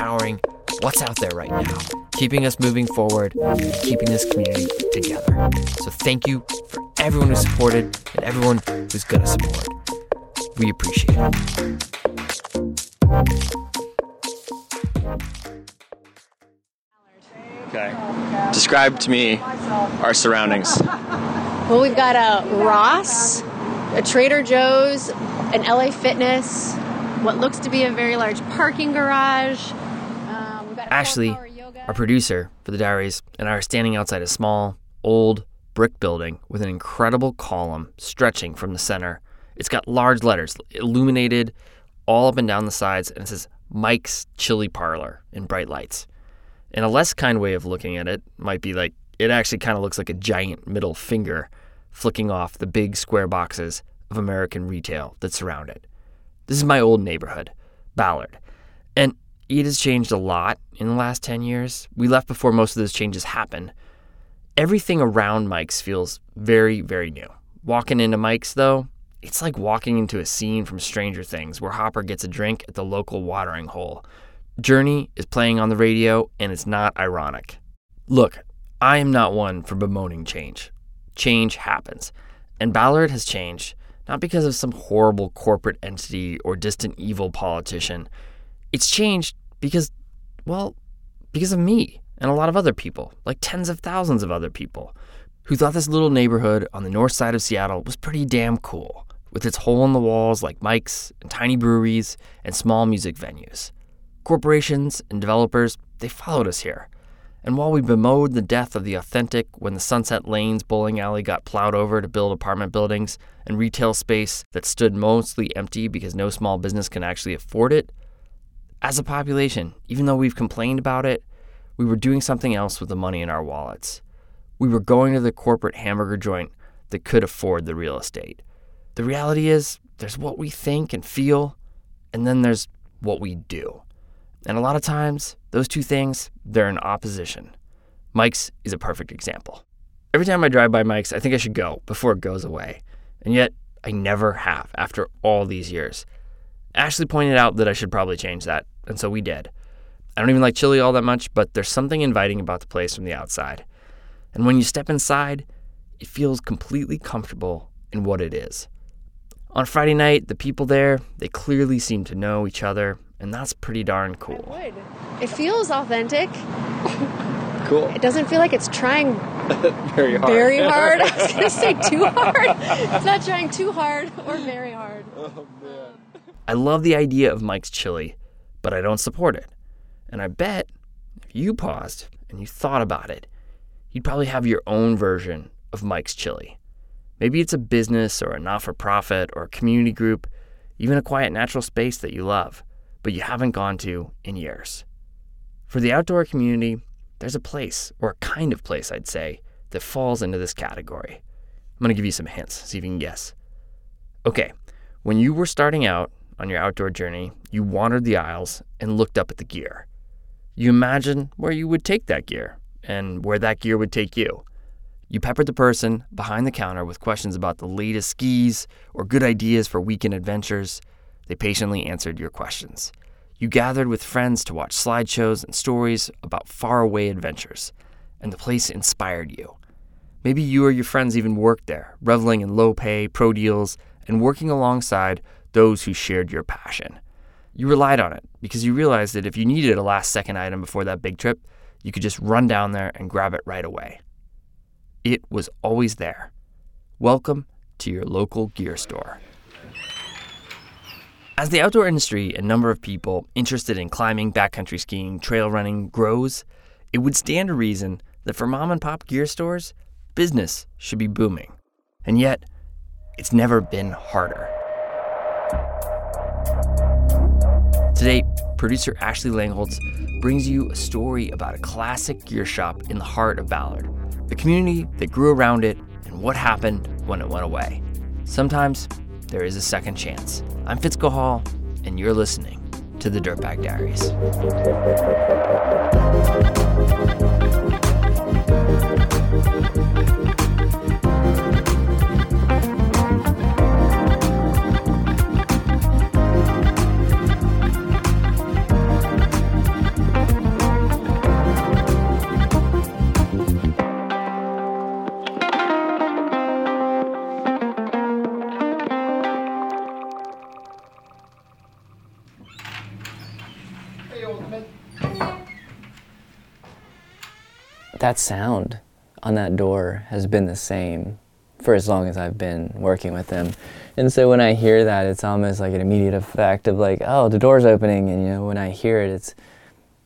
of powering what's out there right now, keeping us moving forward, keeping this community together. So thank you for everyone who supported and everyone who's going to support. We appreciate it. Okay. Describe to me our surroundings. Well, we've got a Ross, a Trader Joe's, an LA Fitness, what looks to be a very large parking garage. Ashley, our producer for the diaries, and I are standing outside a small, old brick building with an incredible column stretching from the center. It's got large letters illuminated all up and down the sides, and it says Mike's Chili Parlor in bright lights. And a less kind way of looking at it might be like it actually kind of looks like a giant middle finger flicking off the big square boxes of American retail that surround it. This is my old neighborhood, Ballard. And it has changed a lot in the last 10 years. We left before most of those changes happened. Everything around Mike's feels very, very new. Walking into Mike's, though, it's like walking into a scene from Stranger Things where Hopper gets a drink at the local watering hole. Journey is playing on the radio, and it's not ironic. Look, I am not one for bemoaning change. Change happens. And Ballard has changed, not because of some horrible corporate entity or distant evil politician. It's changed because, well, because of me and a lot of other people, like tens of thousands of other people, who thought this little neighborhood on the north side of Seattle was pretty damn cool, with its hole in the walls like Mike's and tiny breweries and small music venues. Corporations and developers, they followed us here. And while we bemoaned the death of the authentic when the Sunset Lanes bowling alley got plowed over to build apartment buildings and retail space that stood mostly empty because no small business can actually afford it, as a population, even though we've complained about it, we were doing something else with the money in our wallets. We were going to the corporate hamburger joint that could afford the real estate. The reality is, there's what we think and feel, and then there's what we do. And a lot of times, those two things, they're in opposition. Mike's is a perfect example. Every time I drive by Mike's, I think I should go before it goes away. And yet, I never have after all these years. Ashley pointed out that I should probably change that, and so we did. I don't even like chili all that much, but there's something inviting about the place from the outside. And when you step inside, it feels completely comfortable in what it is. On Friday night, the people there, they clearly seem to know each other and that's pretty darn cool. It feels authentic. Cool. It doesn't feel like it's trying very hard. Very hard. I was gonna say too hard. It's not trying too hard or very hard. Oh man. I love the idea of Mike's chili, but I don't support it. And I bet if you paused and you thought about it, you'd probably have your own version of Mike's chili. Maybe it's a business or a not for profit or a community group, even a quiet natural space that you love but you haven't gone to in years. For the outdoor community, there's a place, or a kind of place, I'd say, that falls into this category. I'm to give you some hints, see if you can guess. Okay, when you were starting out on your outdoor journey, you wandered the aisles and looked up at the gear. You imagined where you would take that gear and where that gear would take you. You peppered the person behind the counter with questions about the latest skis or good ideas for weekend adventures They patiently answered your questions. You gathered with friends to watch slideshows and stories about faraway adventures, and the place inspired you. Maybe you or your friends even worked there, reveling in low pay, pro deals, and working alongside those who shared your passion. You relied on it because you realized that if you needed a last second item before that big trip, you could just run down there and grab it right away. It was always there. Welcome to your local gear store. As the outdoor industry and number of people interested in climbing, backcountry skiing, trail running grows, it would stand to reason that for mom and pop gear stores, business should be booming. And yet, it's never been harder. Today, producer Ashley Langholtz brings you a story about a classic gear shop in the heart of Ballard, the community that grew around it, and what happened when it went away. Sometimes there is a second chance. I'm Fitz Cahall, and you're listening to the Dirtbag Diaries. That sound on that door has been the same for as long as I've been working with them. And so when I hear that, it's almost like an immediate effect of like, oh, the door's opening. And, you know, when I hear it, it's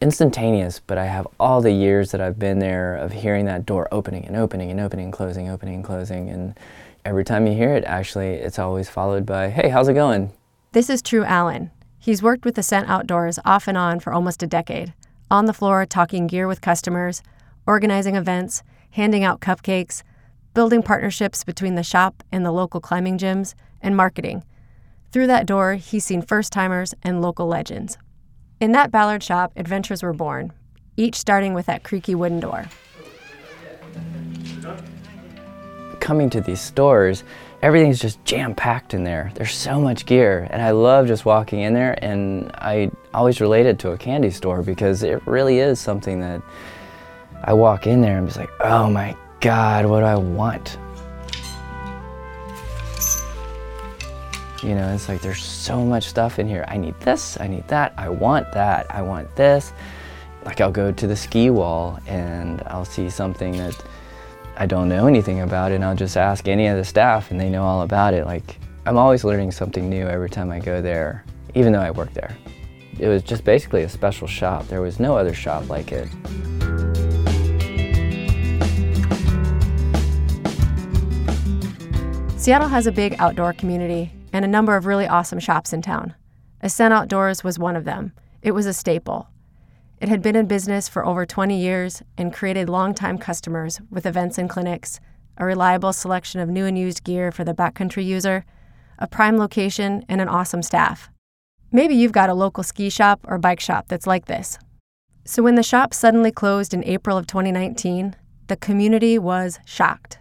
instantaneous, but I have all the years that I've been there of hearing that door opening and opening and opening and closing, opening and closing. And every time you hear it, actually, it's always followed by, hey, how's it going? This is True Allen. He's worked with Ascent Outdoors off and on for almost a decade, on the floor talking gear with customers, organizing events, handing out cupcakes, building partnerships between the shop and the local climbing gyms, and marketing. Through that door, he's seen first timers and local legends. In that Ballard shop, adventures were born, each starting with that creaky wooden door. Coming to these stores, everything's just jam packed in there. There's so much gear, and I love just walking in there. And I always relate it to a candy store because it really is something that I walk in there and I'm just like, oh my God, what do I want? You know, it's like there's so much stuff in here. I need this, I need that, I want that, I want this. Like I'll go to the ski wall and I'll see something that I don't know anything about and I'll just ask any of the staff and they know all about it. Like I'm always learning something new every time I go there, even though I work there. It was just basically a special shop. There was no other shop like it. Seattle has a big outdoor community and a number of really awesome shops in town. Ascent Outdoors was one of them. It was a staple. It had been in business for over 20 years and created longtime customers with events and clinics, a reliable selection of new and used gear for the backcountry user, a prime location, and an awesome staff. Maybe you've got a local ski shop or bike shop that's like this. So when the shop suddenly closed in April of 2019, the community was shocked.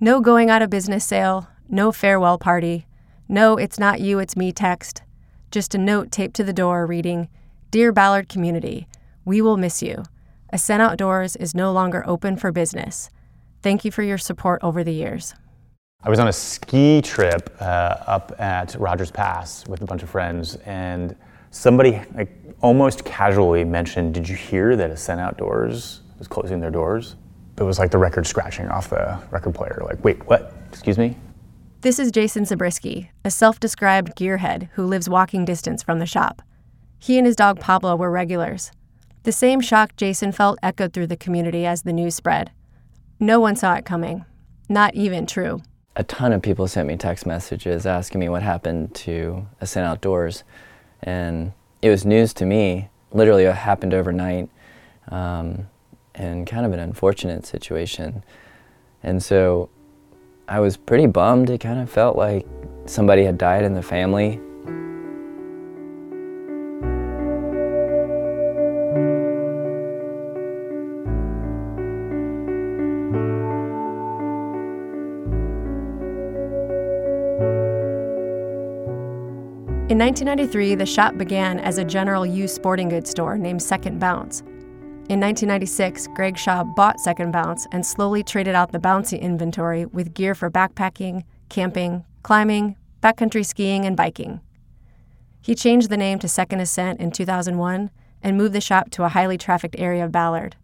No going out of business sale, no farewell party. No, it's not you, it's me text. Just a note taped to the door reading Dear Ballard Community, we will miss you. Ascent Outdoors is no longer open for business. Thank you for your support over the years. I was on a ski trip uh, up at Rogers Pass with a bunch of friends, and somebody like, almost casually mentioned, Did you hear that Ascent Outdoors is closing their doors? It was like the record scratching off the record player. Like, wait, what? Excuse me? This is Jason Zabriskie, a self described gearhead who lives walking distance from the shop. He and his dog Pablo were regulars. The same shock Jason felt echoed through the community as the news spread. No one saw it coming, not even True. A ton of people sent me text messages asking me what happened to Ascent Outdoors, and it was news to me. Literally, it happened overnight, um, and kind of an unfortunate situation. And so I was pretty bummed. It kind of felt like somebody had died in the family. In 1993, the shop began as a general use sporting goods store named Second Bounce. In 1996, Greg Shaw bought Second Bounce and slowly traded out the bouncy inventory with gear for backpacking, camping, climbing, backcountry skiing, and biking. He changed the name to Second Ascent in 2001 and moved the shop to a highly trafficked area of Ballard.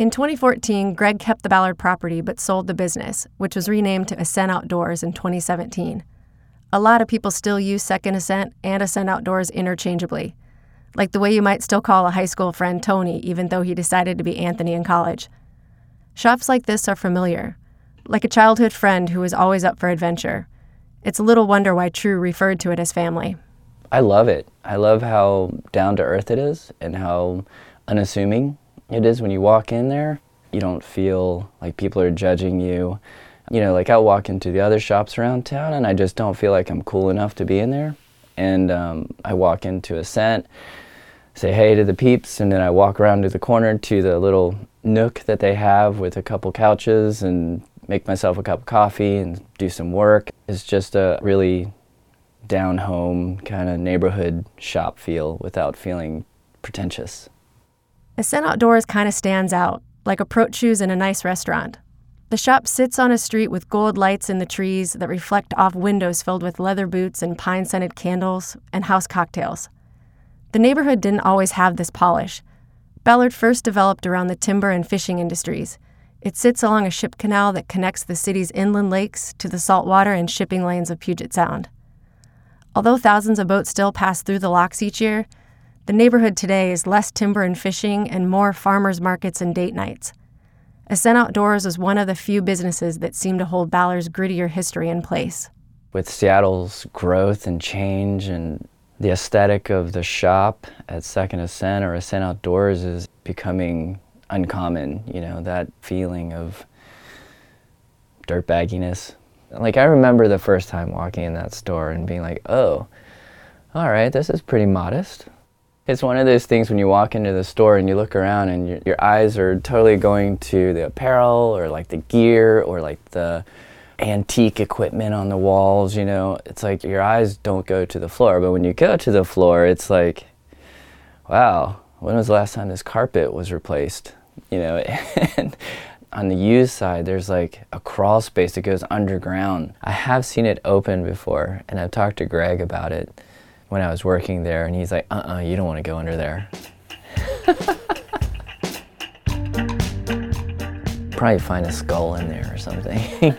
In 2014, Greg kept the Ballard property but sold the business, which was renamed to Ascent Outdoors in 2017. A lot of people still use Second Ascent and Ascent Outdoors interchangeably, like the way you might still call a high school friend Tony, even though he decided to be Anthony in college. Shops like this are familiar, like a childhood friend who is always up for adventure. It's a little wonder why True referred to it as family. I love it. I love how down to earth it is and how unassuming it is when you walk in there. You don't feel like people are judging you you know, like I'll walk into the other shops around town and I just don't feel like I'm cool enough to be in there. And um, I walk into Ascent, say hey to the peeps, and then I walk around to the corner to the little nook that they have with a couple couches and make myself a cup of coffee and do some work. It's just a really down home kind of neighborhood shop feel without feeling pretentious. Ascent Outdoors kind of stands out, like approach shoes in a nice restaurant. The shop sits on a street with gold lights in the trees that reflect off windows filled with leather boots and pine scented candles and house cocktails. The neighborhood didn't always have this polish. Ballard first developed around the timber and fishing industries. It sits along a ship canal that connects the city's inland lakes to the saltwater and shipping lanes of Puget Sound. Although thousands of boats still pass through the locks each year, the neighborhood today is less timber and fishing and more farmers markets and date nights. Ascent Outdoors was one of the few businesses that seemed to hold Ballard's grittier history in place. With Seattle's growth and change and the aesthetic of the shop at Second Ascent or Ascent Outdoors is becoming uncommon, you know, that feeling of dirtbagginess. Like I remember the first time walking in that store and being like, "Oh, all right, this is pretty modest. It's one of those things when you walk into the store and you look around and your, your eyes are totally going to the apparel or like the gear or like the antique equipment on the walls, you know. It's like your eyes don't go to the floor, but when you go to the floor, it's like, wow, when was the last time this carpet was replaced? You know, and on the used side, there's like a crawl space that goes underground. I have seen it open before, and I've talked to Greg about it when I was working there, and he's like, uh uh you don't want to go under there. Probably find a skull in there or something.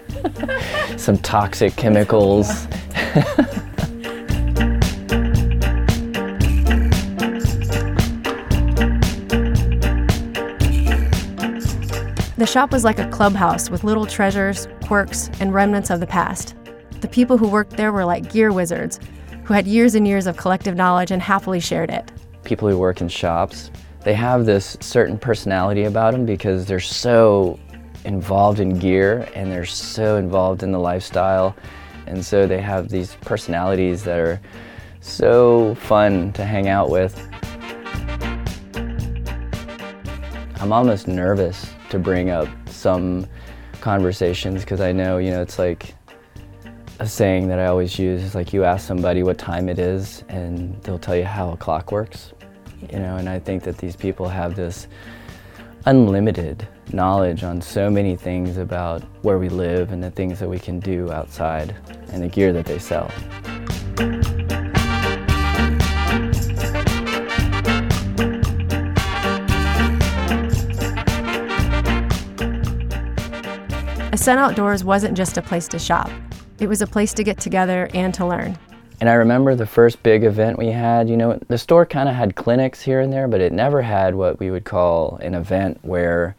Some toxic chemicals. The shop was like a clubhouse with little treasures, quirks, and remnants of the past. The people who worked there were like gear wizards who had years and years of collective knowledge and happily shared it. People who work in shops, they have this certain personality about them because they're so involved in gear and they're so involved in the lifestyle. And so they have these personalities that are so fun to hang out with. I'm almost nervous to bring up some conversations because I know, you know, it's like a saying that I always use is like you ask somebody what time it is and they'll tell you how a clock works. You know, and I think that these people have this unlimited knowledge on so many things about where we live and the things that we can do outside and the gear that they sell. Ascent Outdoors wasn't just a place to shop. It was a place to get together and to learn. And I remember the first big event we had, you know, the store kind of had clinics here and there, but it never had what we would call an event where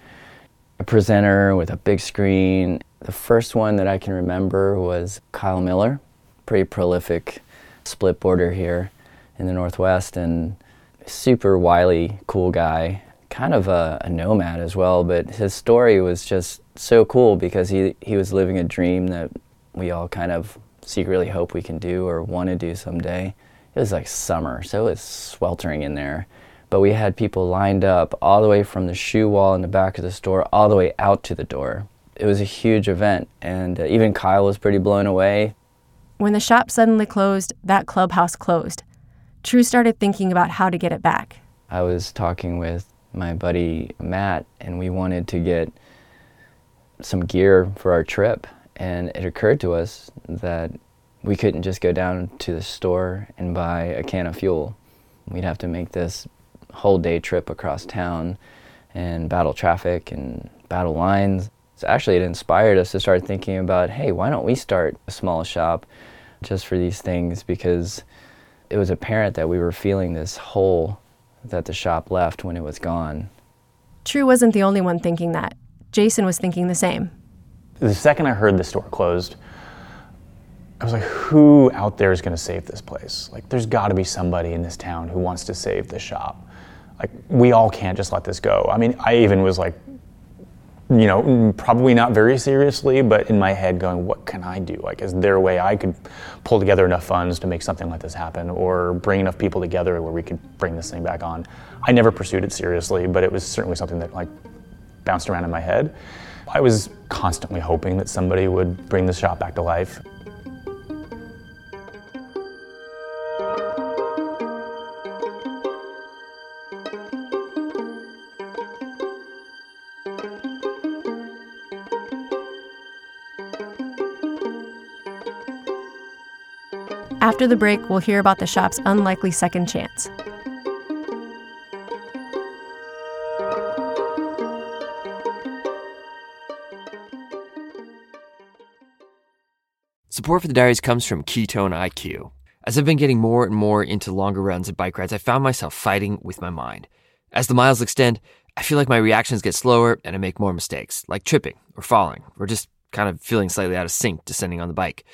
a presenter with a big screen. The first one that I can remember was Kyle Miller, pretty prolific split boarder here in the Northwest and super wily, cool guy, kind of a, a nomad as well, but his story was just so cool because he, he was living a dream that we all kind of secretly hope we can do or want to do someday. It was like summer, so it was sweltering in there. But we had people lined up all the way from the shoe wall in the back of the store all the way out to the door. It was a huge event, and uh, even Kyle was pretty blown away. When the shop suddenly closed, that clubhouse closed. True started thinking about how to get it back. I was talking with my buddy Matt, and we wanted to get some gear for our trip. And it occurred to us that we couldn't just go down to the store and buy a can of fuel. We'd have to make this whole day trip across town and battle traffic and battle lines. So actually, it inspired us to start thinking about hey, why don't we start a small shop just for these things? Because it was apparent that we were feeling this hole that the shop left when it was gone. True wasn't the only one thinking that. Jason was thinking the same. The second I heard the store closed, I was like, who out there is going to save this place? Like, there's got to be somebody in this town who wants to save this shop. Like, we all can't just let this go. I mean, I even was like, you know, probably not very seriously, but in my head going, what can I do? Like, is there a way I could pull together enough funds to make something like this happen or bring enough people together where we could bring this thing back on? I never pursued it seriously, but it was certainly something that like bounced around in my head. I was constantly hoping that somebody would bring the shop back to life. After the break, we'll hear about the shop's unlikely second chance. Support for the diaries comes from Ketone IQ. As I've been getting more and more into longer runs and bike rides, I found myself fighting with my mind. As the miles extend, I feel like my reactions get slower and I make more mistakes, like tripping or falling, or just kind of feeling slightly out of sync descending on the bike.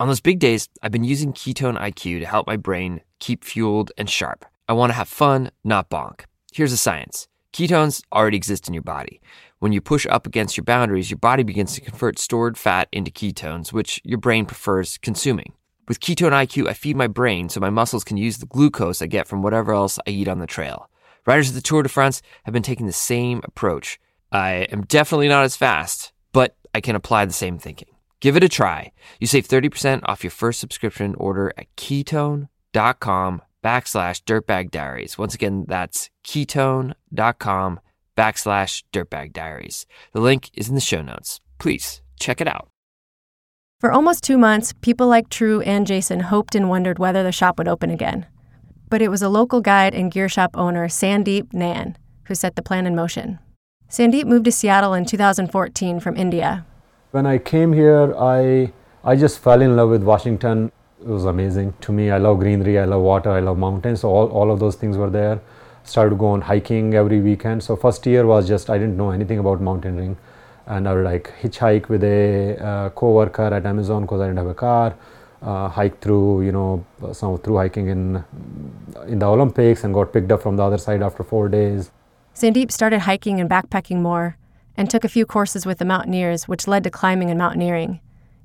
On those big days, I've been using Ketone IQ to help my brain keep fueled and sharp. I want to have fun, not bonk. Here's the science ketones already exist in your body. When you push up against your boundaries, your body begins to convert stored fat into ketones, which your brain prefers consuming. With Ketone IQ, I feed my brain so my muscles can use the glucose I get from whatever else I eat on the trail. Riders of the Tour de France have been taking the same approach. I am definitely not as fast, but I can apply the same thinking. Give it a try. You save 30% off your first subscription order at ketone.com backslash dirtbag diaries. Once again, that's ketone.com backslash dirtbag diaries. The link is in the show notes. Please check it out. For almost two months, people like True and Jason hoped and wondered whether the shop would open again. But it was a local guide and gear shop owner, Sandeep Nain, who set the plan in motion. Sandeep moved to Seattle in 2014 from India when I came here, I I just fell in love with Washington. It was amazing to me. I love greenery, I love water, I love mountains. So all, all of those things were there. Started going hiking every weekend. So first year was just I didn't know anything about mountaineering, and I would like hitchhike with a uh, co-worker at Amazon because I didn't have a car. Uh, hike through, you know, some through hiking in in the Olympics and got picked up from the other side after four days. Sandeep started hiking and backpacking more and took a few courses with the mountaineers, which led to climbing and mountaineering.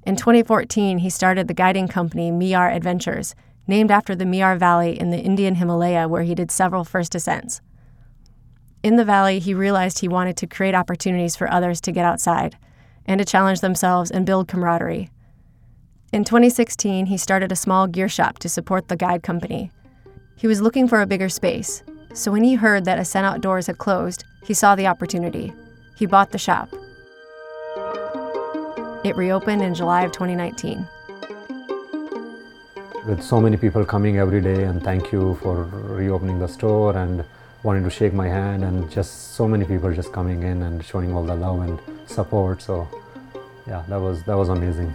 In 2014, he started the guiding company Miyar Adventures, named after the Miyar Valley in the Indian Himalaya where he did several first ascents. In the valley, he realized he wanted to create opportunities for others to get outside and to challenge themselves and build camaraderie. In 2016, he started a small gear shop to support the guide company. He was looking for a bigger space, so when he heard that Ascent Outdoors had closed, he saw the opportunity. He bought the shop. It reopened in July of 2019. With so many people coming every day, and thank you for reopening the store and wanting to shake my hand, and just so many people just coming in and showing all the love and support. So, yeah, that was that was amazing.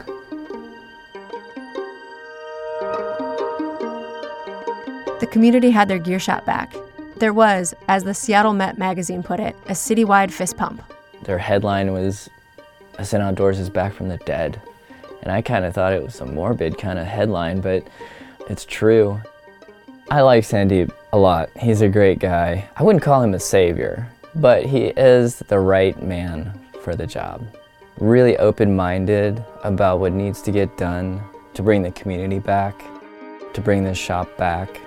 The community had their gear shop back. There was, as the Seattle Met magazine put it, a citywide fist pump. Their headline was Ascent Outdoors is back from the dead. And I kind of thought it was a morbid kind of headline, but it's true. I like Sandeep a lot. He's a great guy. I wouldn't call him a savior, but he is the right man for the job. Really open minded about what needs to get done to bring the community back, to bring this shop back.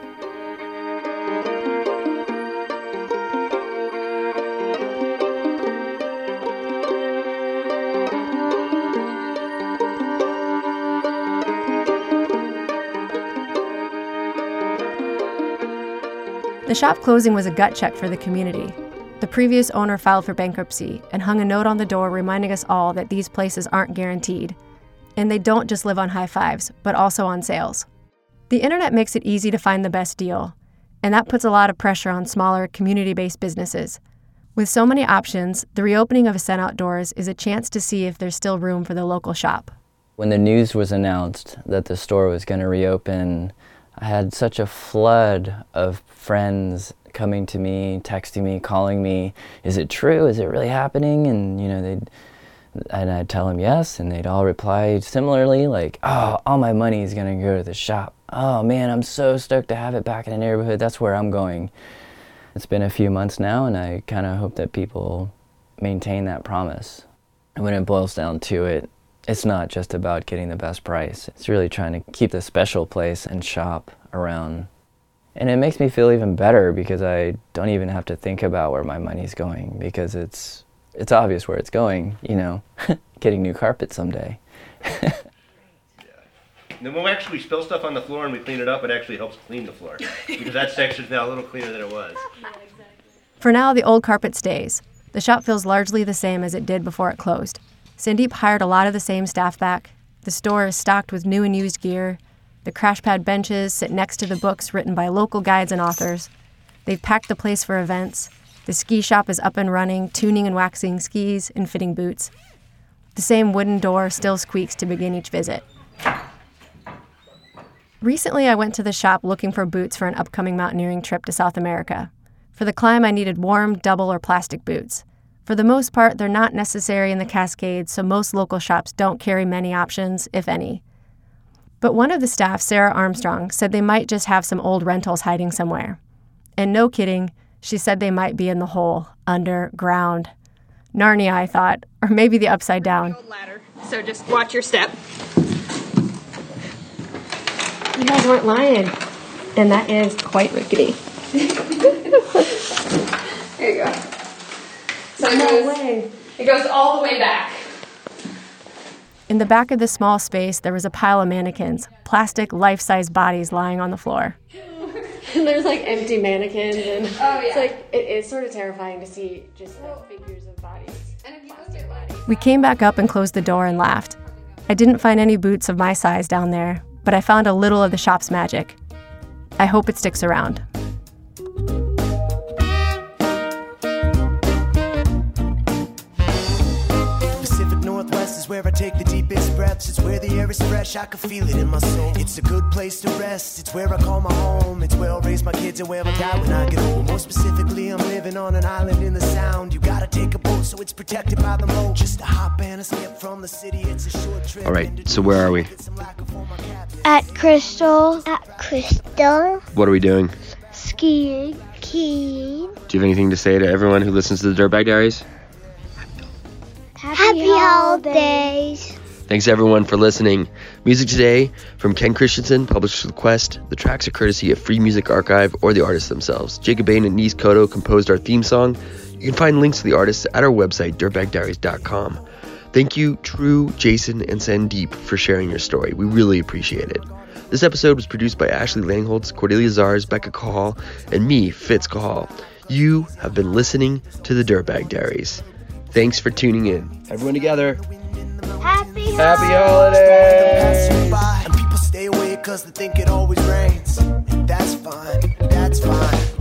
The shop closing was a gut check for the community. The previous owner filed for bankruptcy and hung a note on the door reminding us all that these places aren't guaranteed. And they don't just live on high fives, but also on sales. The internet makes it easy to find the best deal, and that puts a lot of pressure on smaller, community based businesses. With so many options, the reopening of Ascent Outdoors is a chance to see if there's still room for the local shop. When the news was announced that the store was going to reopen, I had such a flood of friends coming to me, texting me, calling me, "Is it true? Is it really happening?" And you know, they'd and I'd tell them yes, and they'd all reply similarly, like, "Oh, all my money is to go to the shop. Oh man, I'm so stoked to have it back in the neighborhood. That's where I'm going." It's been a few months now, and I kind of hope that people maintain that promise. And when it boils down to it, it's not just about getting the best price. It's really trying to keep the special place and shop around. And it makes me feel even better because I don't even have to think about where my money's going because it's it's obvious where it's going, you know, getting new carpet someday. And then when we actually spill stuff on the floor and we clean it up, it actually helps clean the floor because that section's now a little cleaner than it was. For now, the old carpet stays. The shop feels largely the same as it did before it closed. Sandeep hired a lot of the same staff back. The store is stocked with new and used gear. The crash pad benches sit next to the books written by local guides and authors. They've packed the place for events. The ski shop is up and running, tuning and waxing skis and fitting boots. The same wooden door still squeaks to begin each visit. Recently, I went to the shop looking for boots for an upcoming mountaineering trip to South America. For the climb, I needed warm, double, or plastic boots. For the most part, they're not necessary in the Cascades, so most local shops don't carry many options, if any. But one of the staff, Sarah Armstrong, said they might just have some old rentals hiding somewhere. And no kidding, she said they might be in the hole, underground. Narnia, I thought, or maybe the upside down. Ladder. So just watch your step. You guys weren't lying. And that is quite rickety. There you go. So it goes, way. it goes all the way back. In the back of this small space, there was a pile of mannequins, plastic life size bodies lying on the floor. And there's like empty mannequins and Oh, it's like it is sort of terrifying to see just like figures of bodies. And if you look at bodies. We came back up and closed the door and laughed. I didn't find any boots of my size down there, but I found a little of the shop's magic. I hope it sticks around. Northwest where I take the deepest breaths. It's where the air is fresh, I can feel it in my soul. It's a good place to rest, it's where I call my home. It's where I'll raise my kids and where I'll die when I get old. More specifically, I'm living on an island in the sound. You gotta take a boat so it's protected by the moat. Just a hop and a skip from the city, it's a short trip. All right, so where are we? At Crystal. At Crystal. What are we doing? Skiing. Skiing. Do you have anything to say to everyone who listens to the Dirtbag Diaries? Happy, holidays. Thanks everyone for listening. Music today from Ken Christensen, published with Quest. The tracks are courtesy of Free Music Archive or the artists themselves. Jacob Bain and Nise Koto composed our theme song. You can find links to the artists at our website, dirtbagdiaries.com. Thank you, True, Jason, and Sandeep for sharing your story. We really appreciate it. This episode was produced by Ashley Langholtz, Cordelia Zars, Becca Cahall, and me, Fitz Cahall. You have been listening to the Dirtbag Diaries. Thanks for tuning in. Everyone together. Happy, Happy holidays! Passing by, and people stay away cause they think it always rains. And that's fine, that's fine.